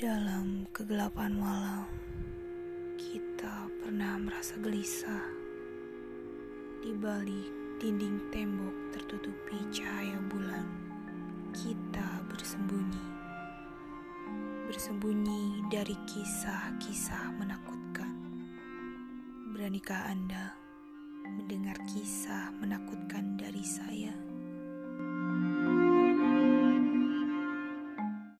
Dalam kegelapan malam, kita pernah merasa gelisah. Di balik dinding tembok tertutupi cahaya bulan, kita bersembunyi. Bersembunyi dari kisah-kisah menakutkan. Beranikah Anda